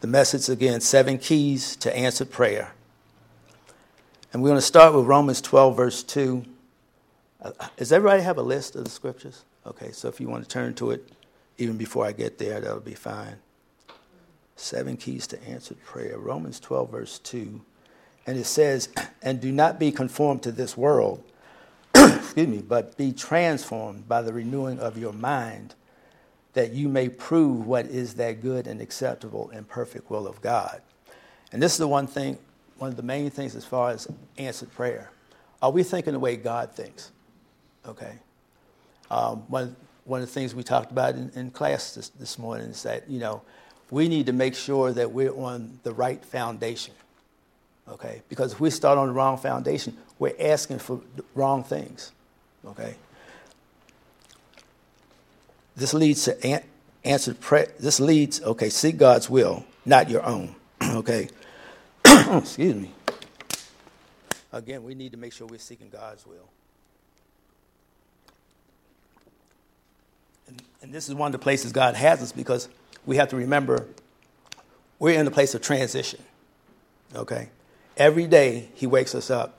The message again seven keys to answered prayer. And we're going to start with Romans 12, verse 2. Uh, does everybody have a list of the scriptures? Okay, so if you want to turn to it even before I get there, that'll be fine. Seven keys to answered prayer. Romans 12, verse 2. And it says, And do not be conformed to this world, excuse me, but be transformed by the renewing of your mind, that you may prove what is that good and acceptable and perfect will of God. And this is the one thing, one of the main things as far as answered prayer. Are we thinking the way God thinks? Okay. Um, one, one of the things we talked about in, in class this, this morning is that, you know, we need to make sure that we're on the right foundation. Okay? Because if we start on the wrong foundation, we're asking for wrong things. Okay? This leads to an- answered prayer. This leads, okay, seek God's will, not your own. okay? Excuse me. Again, we need to make sure we're seeking God's will. And, and this is one of the places God has us because we have to remember we're in a place of transition. Okay? Every day He wakes us up.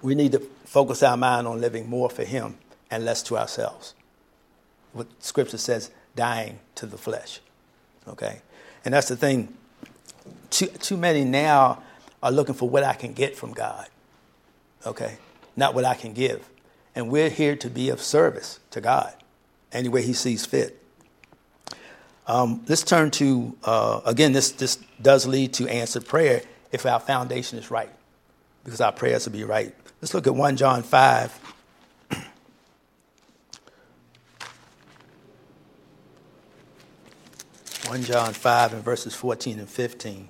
We need to focus our mind on living more for Him and less to ourselves. What Scripture says, dying to the flesh. Okay? And that's the thing. Too, too many now are looking for what I can get from God. Okay? Not what I can give. And we're here to be of service to God any way He sees fit. Um, let's turn to, uh, again, this, this does lead to answered prayer if our foundation is right, because our prayers will be right. Let's look at 1 John 5. 1 John 5 and verses 14 and 15,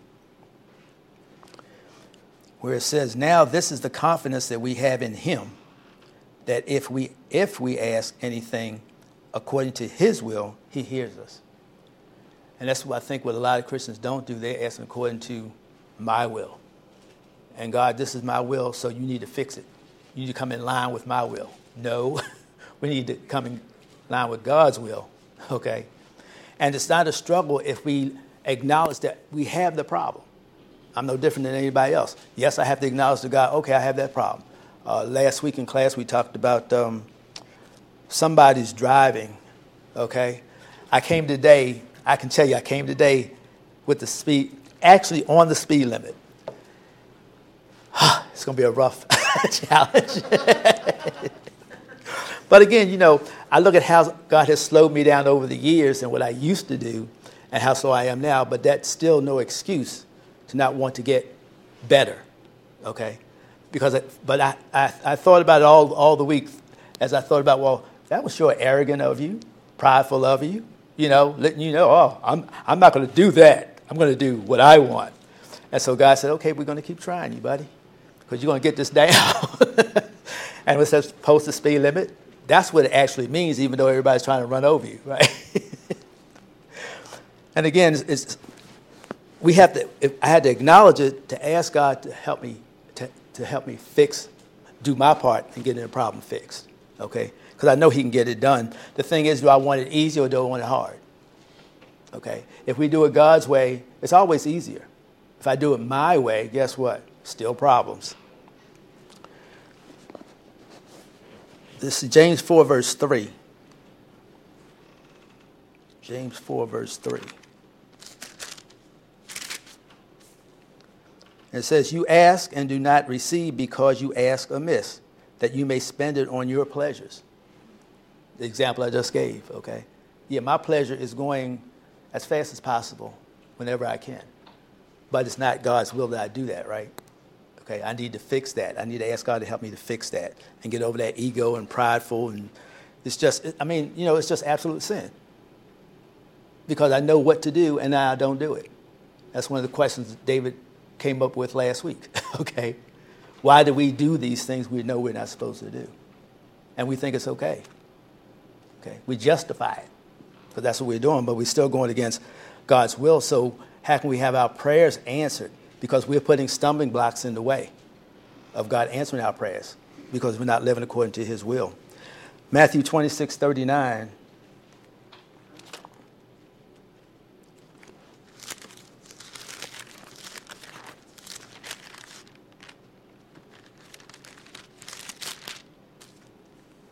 where it says, Now this is the confidence that we have in him, that if we, if we ask anything according to his will, he hears us. And that's what I think what a lot of Christians don't do. They ask according to my will. And God, this is my will, so you need to fix it. You need to come in line with my will. No, we need to come in line with God's will, okay? And it's not a struggle if we acknowledge that we have the problem. I'm no different than anybody else. Yes, I have to acknowledge to God, okay, I have that problem. Uh, last week in class, we talked about um, somebody's driving, okay? I came today, I can tell you, I came today with the speed, actually on the speed limit. it's going to be a rough challenge. but again, you know, I look at how God has slowed me down over the years and what I used to do and how slow I am now, but that's still no excuse to not want to get better, okay? Because, I, but I, I, I thought about it all, all the week as I thought about, well, that was sure arrogant of you, prideful of you, you know, letting you know, oh, I'm, I'm not going to do that. I'm going to do what I want. And so God said, okay, we're going to keep trying you, buddy, because you're going to get this down. and it says post the speed limit, that's what it actually means, even though everybody's trying to run over you, right? and again, it's, it's, we have to, I had to acknowledge it to ask God to help me, to, to help me fix, do my part in getting the problem fixed, okay? because I know he can get it done. The thing is, do I want it easy or do I want it hard? Okay? If we do it God's way, it's always easier. If I do it my way, guess what? Still problems. This is James 4, verse 3. James 4, verse 3. It says, You ask and do not receive because you ask amiss, that you may spend it on your pleasures the example I just gave, okay? Yeah, my pleasure is going as fast as possible whenever I can. But it's not God's will that I do that, right? Okay, I need to fix that. I need to ask God to help me to fix that and get over that ego and prideful. And it's just, I mean, you know, it's just absolute sin. Because I know what to do and I don't do it. That's one of the questions David came up with last week, okay? Why do we do these things we know we're not supposed to do? And we think it's okay. Okay? We justify it because that's what we're doing, but we're still going against God's will. So, how can we have our prayers answered? because we're putting stumbling blocks in the way of God answering our prayers because we're not living according to His will. Matthew 26 39.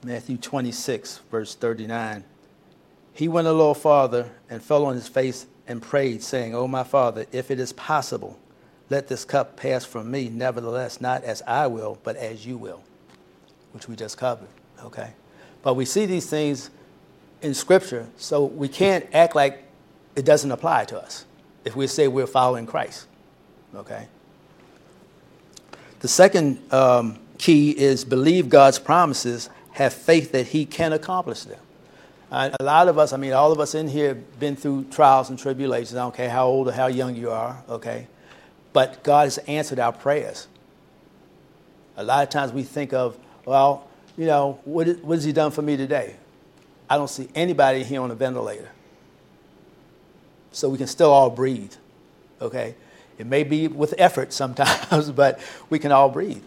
Matthew 26, verse 39. He went a little farther and fell on his face and prayed, saying, O oh, my Father, if it is possible, let this cup pass from me. Nevertheless, not as I will, but as you will, which we just covered. Okay? But we see these things in Scripture, so we can't act like it doesn't apply to us if we say we're following Christ. Okay? The second um, key is believe God's promises, have faith that He can accomplish them. Uh, a lot of us, I mean, all of us in here have been through trials and tribulations. I don't care how old or how young you are, okay? But God has answered our prayers. A lot of times we think of, well, you know, what, what has He done for me today? I don't see anybody here on a ventilator. So we can still all breathe, okay? It may be with effort sometimes, but we can all breathe.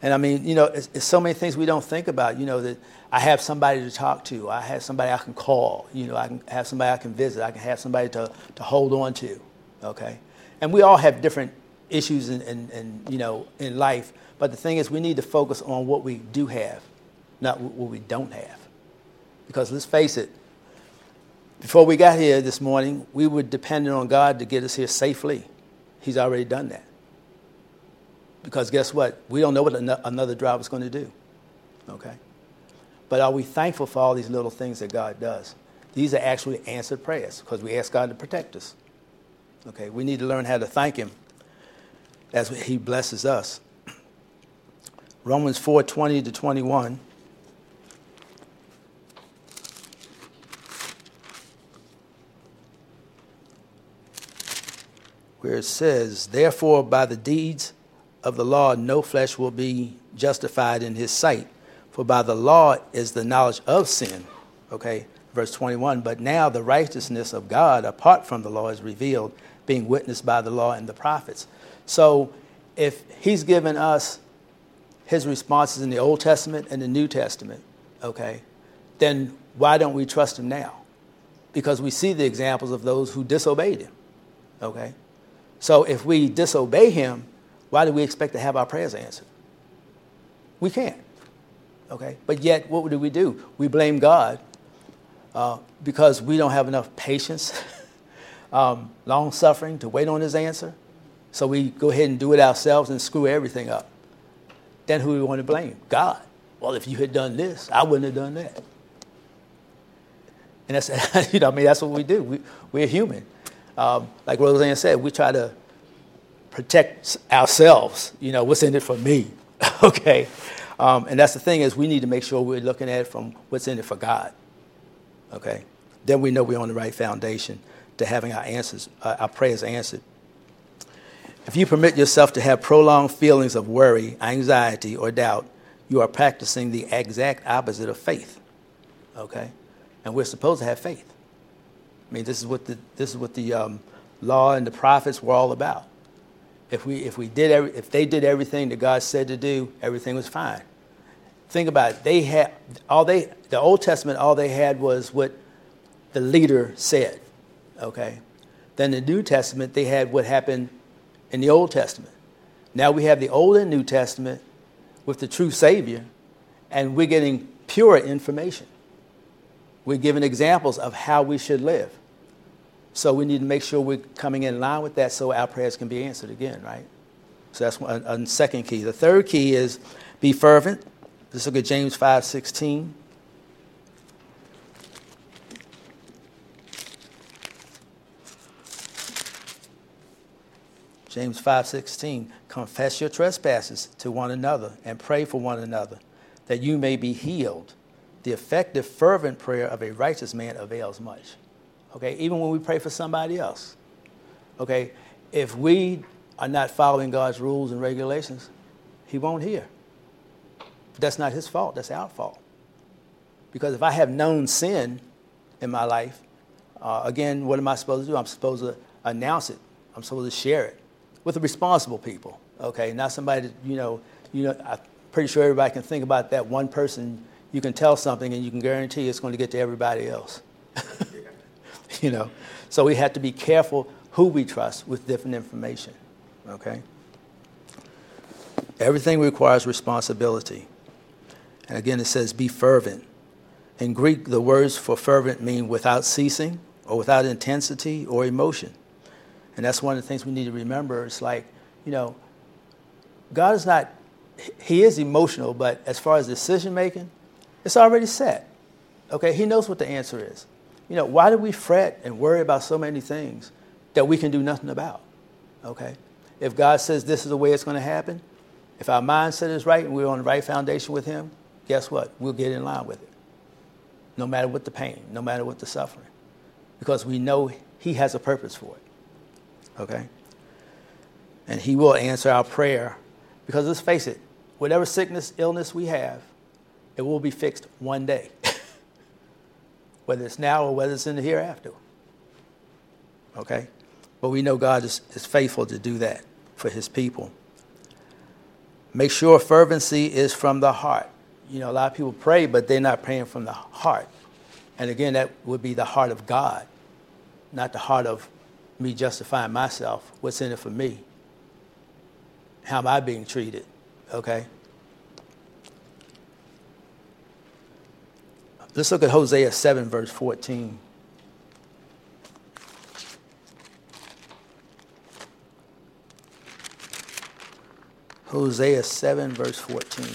And I mean, you know, it's, it's, so many things we don't think about. You know, that I have somebody to talk to, I have somebody I can call, you know, I can have somebody I can visit, I can have somebody to, to hold on to, okay? And we all have different issues in, in, in, you know, in life, but the thing is, we need to focus on what we do have, not what we don't have. Because let's face it, before we got here this morning, we were dependent on God to get us here safely. He's already done that. Because guess what? We don't know what another driver is going to do. Okay? But are we thankful for all these little things that God does? These are actually answered prayers because we ask God to protect us. Okay? We need to learn how to thank Him as He blesses us. Romans 4 20 to 21. Where it says, Therefore, by the deeds of the law, no flesh will be justified in his sight. For by the law is the knowledge of sin. Okay, verse 21. But now the righteousness of God apart from the law is revealed, being witnessed by the law and the prophets. So if he's given us his responses in the Old Testament and the New Testament, okay, then why don't we trust him now? Because we see the examples of those who disobeyed him, okay? So if we disobey him, why do we expect to have our prayers answered? We can't. Okay? But yet, what do we do? We blame God uh, because we don't have enough patience, um, long suffering to wait on His answer. So we go ahead and do it ourselves and screw everything up. Then who do we want to blame? God. Well, if you had done this, I wouldn't have done that. And that's, you know, I mean, that's what we do. We, we're human. Um, like Roseanne said, we try to protect ourselves. You know, what's in it for me? okay. Um, and that's the thing is we need to make sure we're looking at it from what's in it for God. Okay. Then we know we're on the right foundation to having our answers, uh, our prayers answered. If you permit yourself to have prolonged feelings of worry, anxiety, or doubt, you are practicing the exact opposite of faith. Okay? And we're supposed to have faith. I mean, this is what the, this is what the um, law and the prophets were all about. If, we, if, we did every, if they did everything that God said to do, everything was fine. Think about it. They had, all they, the Old Testament, all they had was what the leader said. Okay? Then the New Testament, they had what happened in the Old Testament. Now we have the Old and New Testament with the true Savior, and we're getting pure information. We're given examples of how we should live. So we need to make sure we're coming in line with that so our prayers can be answered again, right? So that's one, a second key. The third key is be fervent. Let's look at James 5 16. James 5:16 confess your trespasses to one another and pray for one another that you may be healed the effective fervent prayer of a righteous man avails much okay, even when we pray for somebody else. Okay, if we are not following God's rules and regulations, He won't hear. That's not His fault, that's our fault. Because if I have known sin in my life, uh, again, what am I supposed to do? I'm supposed to announce it, I'm supposed to share it with the responsible people, okay, not somebody that, you know, you know, I'm pretty sure everybody can think about that one person you can tell something and you can guarantee it's going to get to everybody else. you know. So we have to be careful who we trust with different information, okay? Everything requires responsibility. And again, it says, be fervent. In Greek, the words for fervent mean without ceasing or without intensity or emotion. And that's one of the things we need to remember. It's like, you know, God is not, He is emotional, but as far as decision making, it's already set. Okay, He knows what the answer is. You know, why do we fret and worry about so many things that we can do nothing about? Okay? If God says this is the way it's going to happen, if our mindset is right and we're on the right foundation with Him, guess what? We'll get in line with it. No matter what the pain, no matter what the suffering. Because we know He has a purpose for it. Okay? And He will answer our prayer. Because let's face it, whatever sickness, illness we have, it will be fixed one day. whether it's now or whether it's in the hereafter. Okay? But we know God is, is faithful to do that for his people. Make sure fervency is from the heart. You know, a lot of people pray, but they're not praying from the heart. And again, that would be the heart of God, not the heart of me justifying myself. What's in it for me? How am I being treated? Okay? Let's look at Hosea 7, verse 14. Hosea 7, verse 14.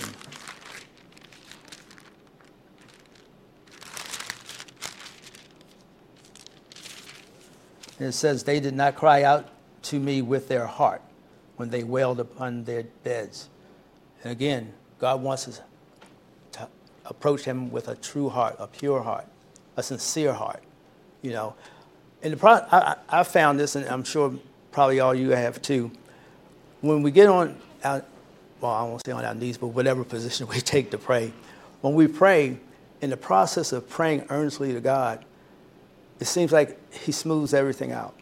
And it says, They did not cry out to me with their heart when they wailed upon their beds. And again, God wants us to approach Him with a true heart, a pure heart, a sincere heart. You know, and the pro- I, I found this, and I'm sure probably all you have too. When we get on our, well, I won't say on our knees, but whatever position we take to pray, when we pray, in the process of praying earnestly to God, it seems like He smooths everything out.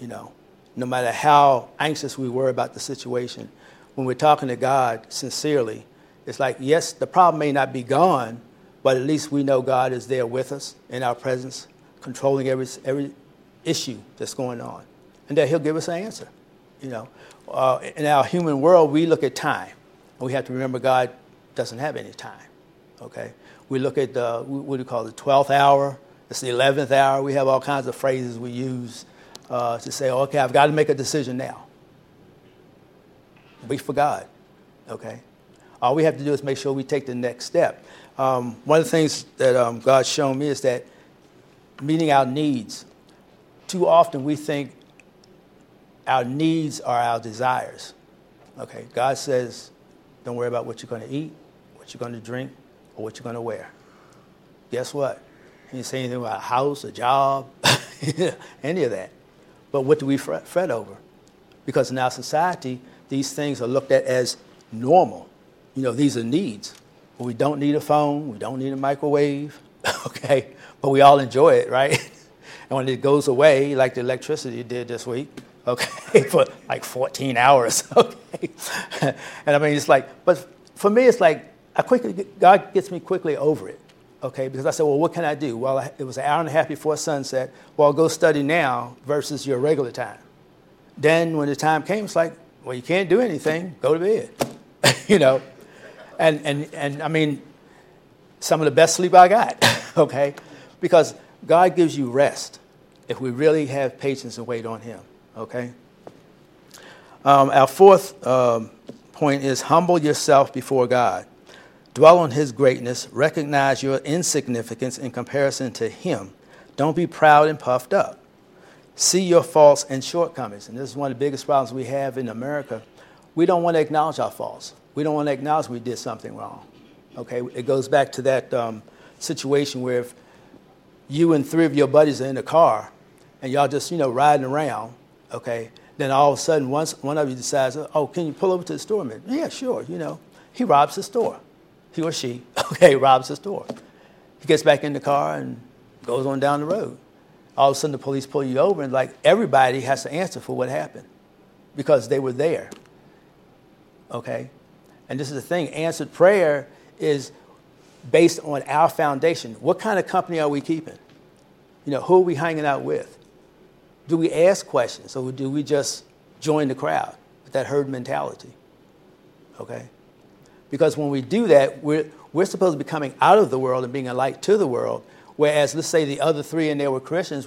You know, no matter how anxious we were about the situation, when we're talking to God sincerely, it's like, yes, the problem may not be gone, but at least we know God is there with us in our presence, controlling every, every issue that's going on, and that He'll give us an answer. You know, uh, in our human world, we look at time. And we have to remember God doesn't have any time. Okay? We look at the, what do you call it, the 12th hour, it's the 11th hour. We have all kinds of phrases we use uh, to say, okay, I've got to make a decision now. Wait for God. Okay? All we have to do is make sure we take the next step. Um, one of the things that um, God's shown me is that meeting our needs, too often we think our needs are our desires. Okay, God says, don't worry about what you're going to eat, what you're going to drink, or what you're going to wear. Guess what? He didn't say anything about a house, a job, any of that. But what do we fret, over? Because in our society, these things are looked at as normal. You know, these are needs. We don't need a phone, we don't need a microwave, okay? But we all enjoy it, right? and when it goes away, like the electricity did this week, okay, for like 14 hours, okay? and I mean, it's like, but for me, it's like, I quickly, God gets me quickly over it, okay? Because I said, well, what can I do? Well, it was an hour and a half before sunset. Well, I'll go study now versus your regular time. Then when the time came, it's like, well, you can't do anything, go to bed, you know? And, and, and I mean, some of the best sleep I got, okay? Because God gives you rest if we really have patience and wait on Him. Okay? Um, our fourth um, point is humble yourself before God. Dwell on His greatness. Recognize your insignificance in comparison to Him. Don't be proud and puffed up. See your faults and shortcomings. And this is one of the biggest problems we have in America. We don't want to acknowledge our faults. We don't want to acknowledge we did something wrong. Okay? It goes back to that um, situation where if you and three of your buddies are in a car and y'all just, you know, riding around okay? Then all of a sudden, once one of you decides, oh, can you pull over to the store, man? Yeah, sure, you know. He robs the store. He or she, okay, robs the store. He gets back in the car and goes on down the road. All of a sudden, the police pull you over, and like everybody has to answer for what happened because they were there. Okay? And this is the thing answered prayer is based on our foundation. What kind of company are we keeping? You know, who are we hanging out with? do we ask questions or do we just join the crowd with that herd mentality? Okay? Because when we do that, we're, we're supposed to be coming out of the world and being a light to the world. Whereas, let's say the other three in there were Christians,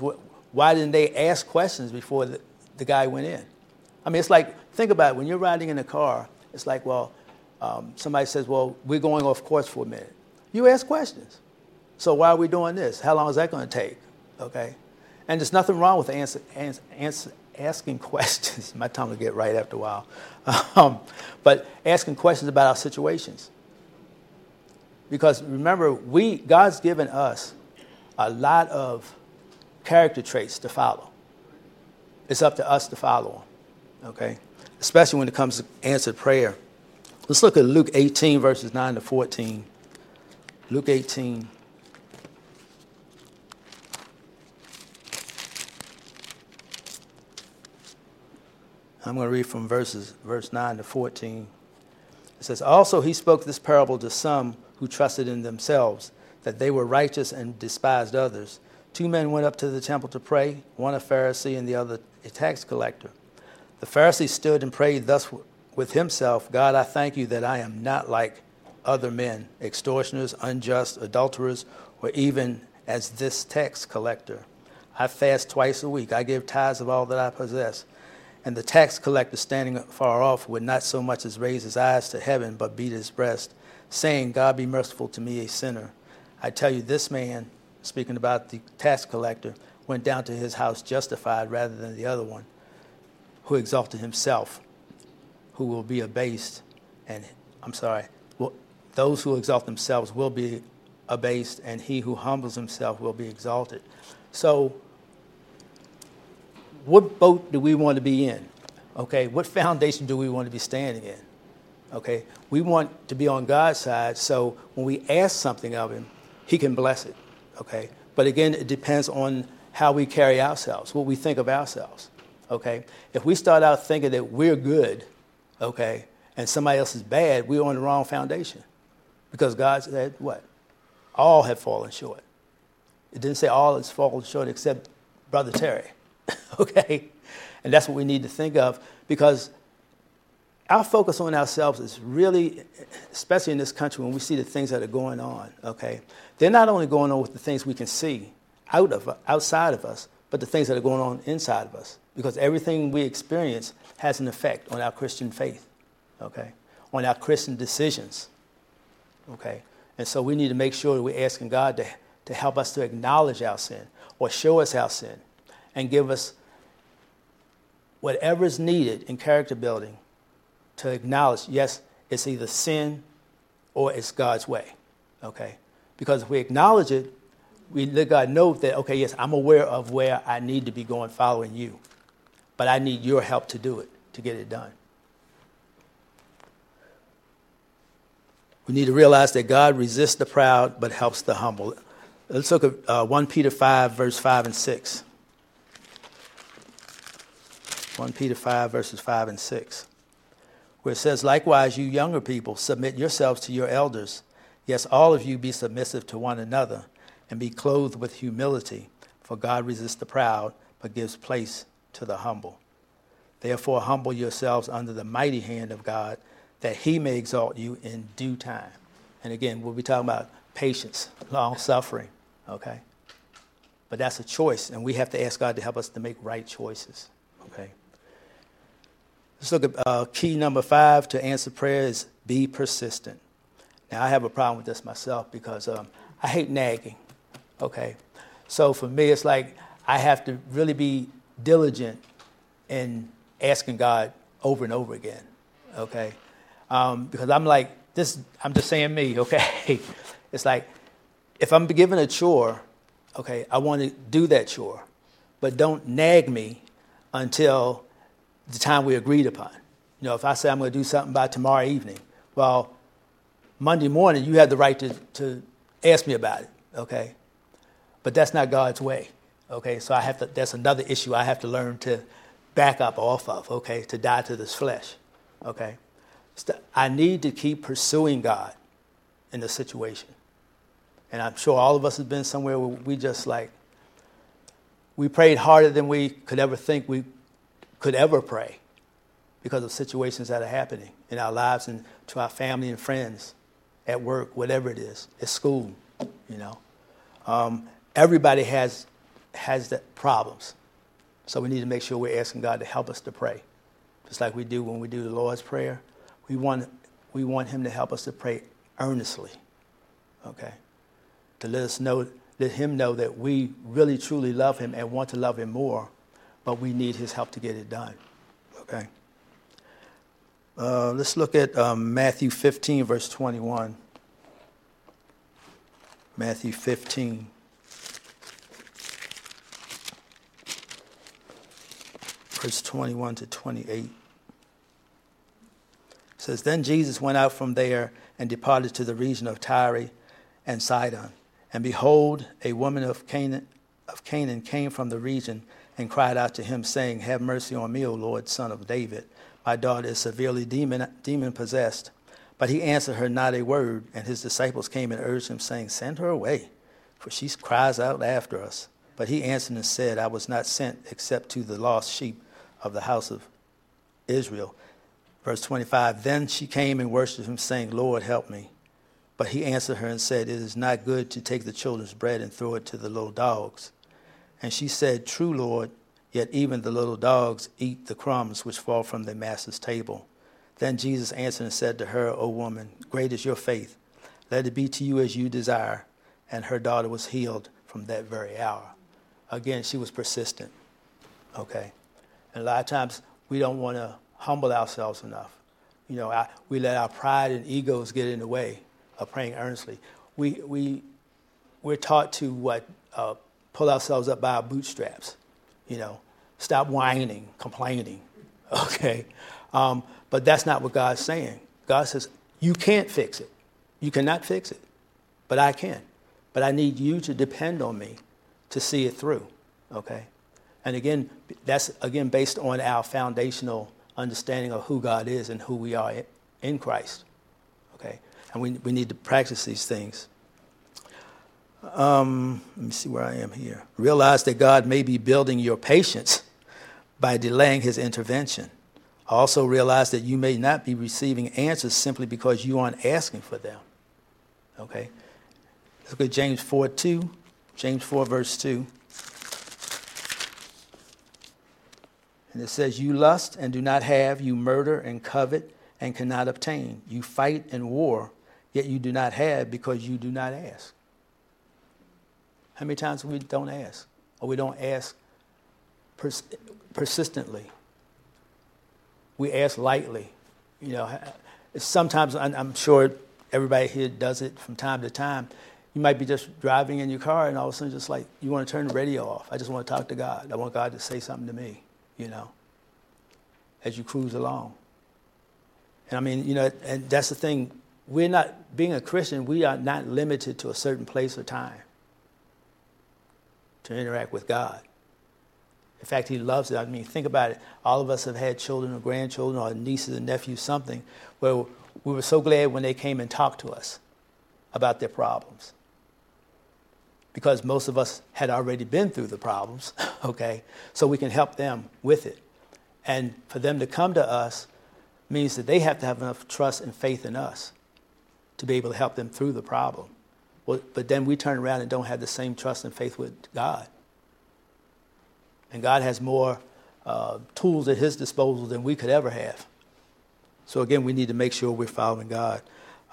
why didn't they ask questions before the, the guy went in? I mean, it's like, think about it. When you're riding in a car, it's like, well, um, somebody says, well, we're going off course for a minute. You ask questions. So why are we doing this? How long is that going to take? Okay? And there's nothing wrong with answer, answer, answer, asking questions. My tongue will get right after a while. Um, but asking questions about our situations. Because remember, we, God's given us a lot of character traits to follow. It's up to us to follow them, okay? Especially when it comes to answered prayer. Let's look at Luke 18, verses 9 to 14. Luke 18. I'm going to read from verses verse 9 to 14. It says, Also he spoke this parable to some who trusted in themselves that they were righteous and despised others. Two men went up to the temple to pray, one a Pharisee and the other a tax collector. The Pharisee stood and prayed thus with himself God, I thank you that I am not like other men, extortioners, unjust, adulterers, or even as this tax collector. I fast twice a week. I give tithes of all that I possess. And the tax collector, standing far off, would not so much as raise his eyes to heaven, but beat his breast, saying, God be merciful to me, a sinner. I tell you, this man, speaking about the tax collector, went down to his house justified rather than the other one, who exalted himself, who will be abased. And I'm sorry, those who exalt themselves will be abased, and he who humbles himself will be exalted. So, what boat do we want to be in? Okay, what foundation do we want to be standing in? Okay, we want to be on God's side, so when we ask something of Him, He can bless it. Okay, but again, it depends on how we carry ourselves, what we think of ourselves. Okay, if we start out thinking that we're good, okay, and somebody else is bad, we're on the wrong foundation, because God said what? All have fallen short. It didn't say all has fallen short except Brother Terry. okay? And that's what we need to think of because our focus on ourselves is really, especially in this country when we see the things that are going on, okay? They're not only going on with the things we can see out of, outside of us, but the things that are going on inside of us. Because everything we experience has an effect on our Christian faith, okay? On our Christian decisions, okay? And so we need to make sure that we're asking God to, to help us to acknowledge our sin or show us our sin and give us whatever is needed in character building to acknowledge yes, it's either sin or it's God's way. Okay? Because if we acknowledge it, we let God know that, okay, yes, I'm aware of where I need to be going following you, but I need your help to do it, to get it done. We need to realize that God resists the proud but helps the humble. Let's look at uh, 1 Peter 5, verse 5 and 6. 1 Peter 5, verses 5 and 6, where it says, Likewise, you younger people, submit yourselves to your elders. Yes, all of you be submissive to one another, and be clothed with humility, for God resists the proud, but gives place to the humble. Therefore, humble yourselves under the mighty hand of God, that he may exalt you in due time. And again, we'll be talking about patience, long suffering, okay? But that's a choice, and we have to ask God to help us to make right choices, okay? Let's look at uh, key number five to answer prayer is be persistent. Now, I have a problem with this myself because um, I hate nagging. Okay? So for me, it's like I have to really be diligent in asking God over and over again. Okay? Um, because I'm like, this, I'm just saying me, okay? it's like, if I'm given a chore, okay, I want to do that chore. But don't nag me until the time we agreed upon. You know, if I say I'm going to do something by tomorrow evening, well, Monday morning you have the right to, to ask me about it, okay? But that's not God's way, okay? So I have to, that's another issue I have to learn to back up off of, okay? To die to this flesh, okay? I need to keep pursuing God in the situation. And I'm sure all of us have been somewhere where we just like, we prayed harder than we could ever think we could ever pray because of situations that are happening in our lives and to our family and friends at work, whatever it is, at school, you know. Um, everybody has has the problems. So we need to make sure we're asking God to help us to pray. Just like we do when we do the Lord's Prayer. We want, we want Him to help us to pray earnestly. Okay? To let us know, let Him know that we really truly love Him and want to love Him more, but we need His help to get it done. Okay? Uh, let's look at um, Matthew 15, verse 21. Matthew 15. Verse 21 to 28 says, Then Jesus went out from there and departed to the region of Tyre and Sidon. And behold, a woman of Canaan, of Canaan came from the region and cried out to him, saying, Have mercy on me, O Lord, son of David. My daughter is severely demon, demon possessed. But he answered her not a word, and his disciples came and urged him, saying, Send her away, for she cries out after us. But he answered and said, I was not sent except to the lost sheep of the house of Israel. Verse 25 Then she came and worshipped him, saying, Lord, help me. But he answered her and said, It is not good to take the children's bread and throw it to the little dogs. And she said, True, Lord, yet even the little dogs eat the crumbs which fall from their master's table. Then Jesus answered and said to her, O woman, great is your faith. Let it be to you as you desire. And her daughter was healed from that very hour. Again, she was persistent. Okay? And a lot of times we don't want to humble ourselves enough. You know, I, we let our pride and egos get in the way of praying earnestly. We, we, we're taught to what? Uh, pull ourselves up by our bootstraps. You know, stop whining, complaining. Okay? Um, but that's not what God's saying. God says, You can't fix it. You cannot fix it, but I can. But I need you to depend on me to see it through. Okay? And again, that's again based on our foundational understanding of who God is and who we are in Christ. Okay? And we, we need to practice these things. Um, let me see where I am here. Realize that God may be building your patience by delaying his intervention. Also, realize that you may not be receiving answers simply because you aren't asking for them. Okay? Let's look at James 4 2. James 4, verse 2. And it says, You lust and do not have, you murder and covet and cannot obtain. You fight and war, yet you do not have because you do not ask. How many times we don't ask? Or we don't ask pers- persistently? we ask lightly. You know, sometimes I'm sure everybody here does it from time to time. You might be just driving in your car and all of a sudden just like you want to turn the radio off. I just want to talk to God. I want God to say something to me, you know, as you cruise along. And I mean, you know, and that's the thing. We're not, being a Christian, we are not limited to a certain place or time to interact with God. In fact, he loves it. I mean, think about it. All of us have had children or grandchildren or nieces and nephews, something, where we were so glad when they came and talked to us about their problems. Because most of us had already been through the problems, okay? So we can help them with it. And for them to come to us means that they have to have enough trust and faith in us to be able to help them through the problem. Well, but then we turn around and don't have the same trust and faith with God. And God has more uh, tools at His disposal than we could ever have. So, again, we need to make sure we're following God.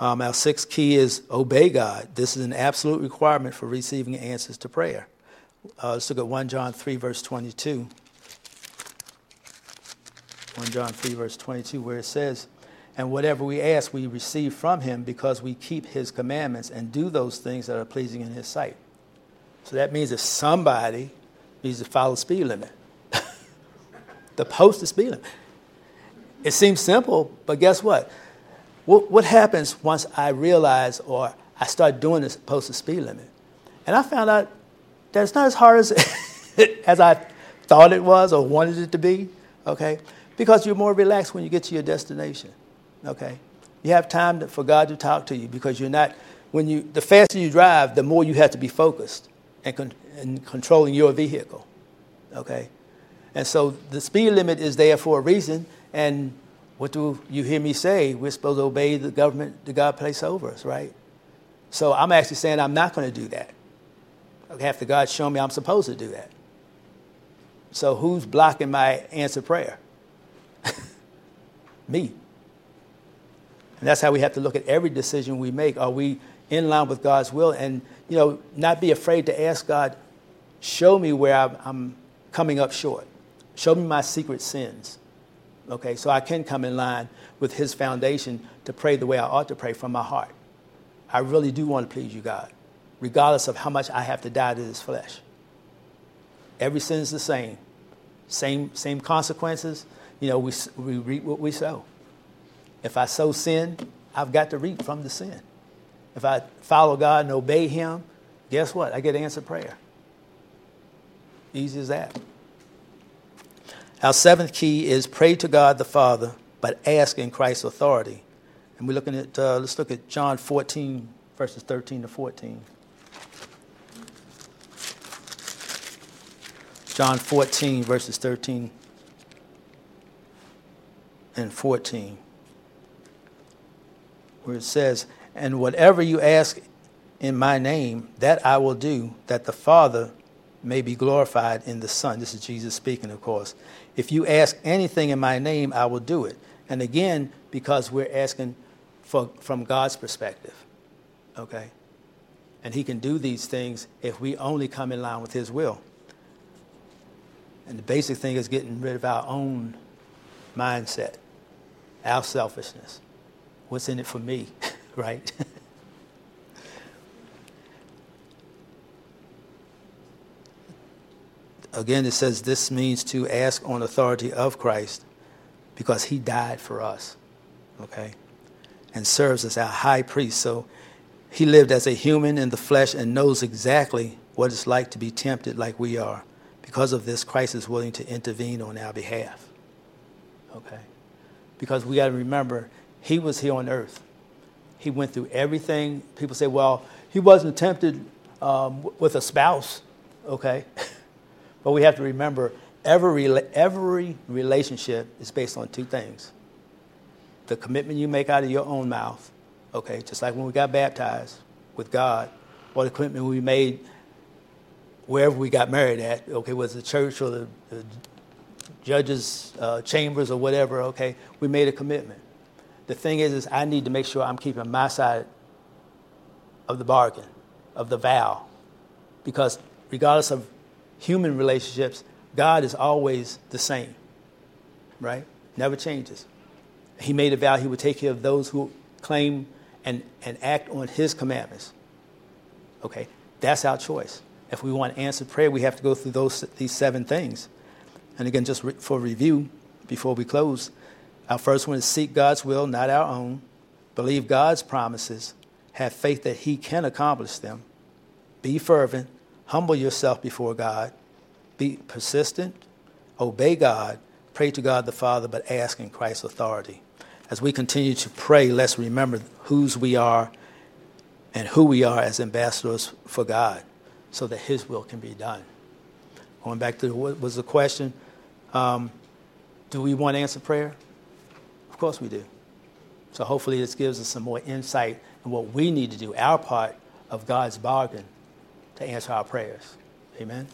Um, our sixth key is obey God. This is an absolute requirement for receiving answers to prayer. Uh, let's look at 1 John 3, verse 22. 1 John 3, verse 22, where it says, And whatever we ask, we receive from him because we keep his commandments and do those things that are pleasing in his sight. So that means if somebody needs to follow the speed limit. the posted speed limit. It seems simple, but guess what? what? What happens once I realize or I start doing this posted speed limit? And I found out that it's not as hard as, as I thought it was or wanted it to be, okay? Because you're more relaxed when you get to your destination, okay? You have time to, for God to talk to you because you're not, when you, the faster you drive, the more you have to be focused and, con- and controlling your vehicle. Okay? And so the speed limit is there for a reason, and what do you hear me say? We're supposed to obey the government that God placed over us, right? So I'm actually saying I'm not going to do that. After God show me I'm supposed to do that. So who's blocking my answer prayer? me. And that's how we have to look at every decision we make. Are we in line with God's will? And, you know, not be afraid to ask God, show me where I'm, coming up short. Show me my secret sins. Okay, so I can come in line with His foundation to pray the way I ought to pray from my heart. I really do want to please you, God, regardless of how much I have to die to this flesh. Every sin is the same. Same, same consequences. You know, we, we reap what we sow. If I sow sin, I've got to reap from the sin. If I follow God and obey Him, guess what? I get answered prayer. Easy as that. Our seventh key is pray to God the Father, but ask in Christ's authority. And we're looking at, uh, let's look at John 14, verses 13 to 14. John 14, verses 13 and 14, where it says, And whatever you ask in my name, that I will do, that the Father may be glorified in the Son. This is Jesus speaking, of course. If you ask anything in my name, I will do it. And again, because we're asking for, from God's perspective, okay? And He can do these things if we only come in line with His will. And the basic thing is getting rid of our own mindset, our selfishness. What's in it for me, right? Again, it says this means to ask on authority of Christ because he died for us, okay? And serves as our high priest. So he lived as a human in the flesh and knows exactly what it's like to be tempted like we are. Because of this, Christ is willing to intervene on our behalf. Okay? Because we got to remember, he was here on earth. He went through everything. People say, well, he wasn't tempted um, with a spouse. Okay? But we have to remember every, every relationship is based on two things the commitment you make out of your own mouth, okay, just like when we got baptized with God, or the commitment we made wherever we got married at, okay, was the church or the, the judges' uh, chambers or whatever, okay, we made a commitment. The thing is, is I need to make sure I'm keeping my side of the bargain, of the vow, because regardless of human relationships, God is always the same, right? Never changes. He made a vow he would take care of those who claim and, and act on his commandments. Okay, that's our choice. If we want answered prayer, we have to go through those, these seven things. And again, just re- for review, before we close, our first one is seek God's will, not our own. Believe God's promises. Have faith that He can accomplish them. Be fervent humble yourself before God, be persistent, obey God, pray to God the Father, but ask in Christ's authority. As we continue to pray, let's remember whose we are and who we are as ambassadors for God so that His will can be done. Going back to what was the question um, do we want answered prayer? Of course we do. So hopefully this gives us some more insight in what we need to do, our part of God's bargain to answer our prayers. Amen.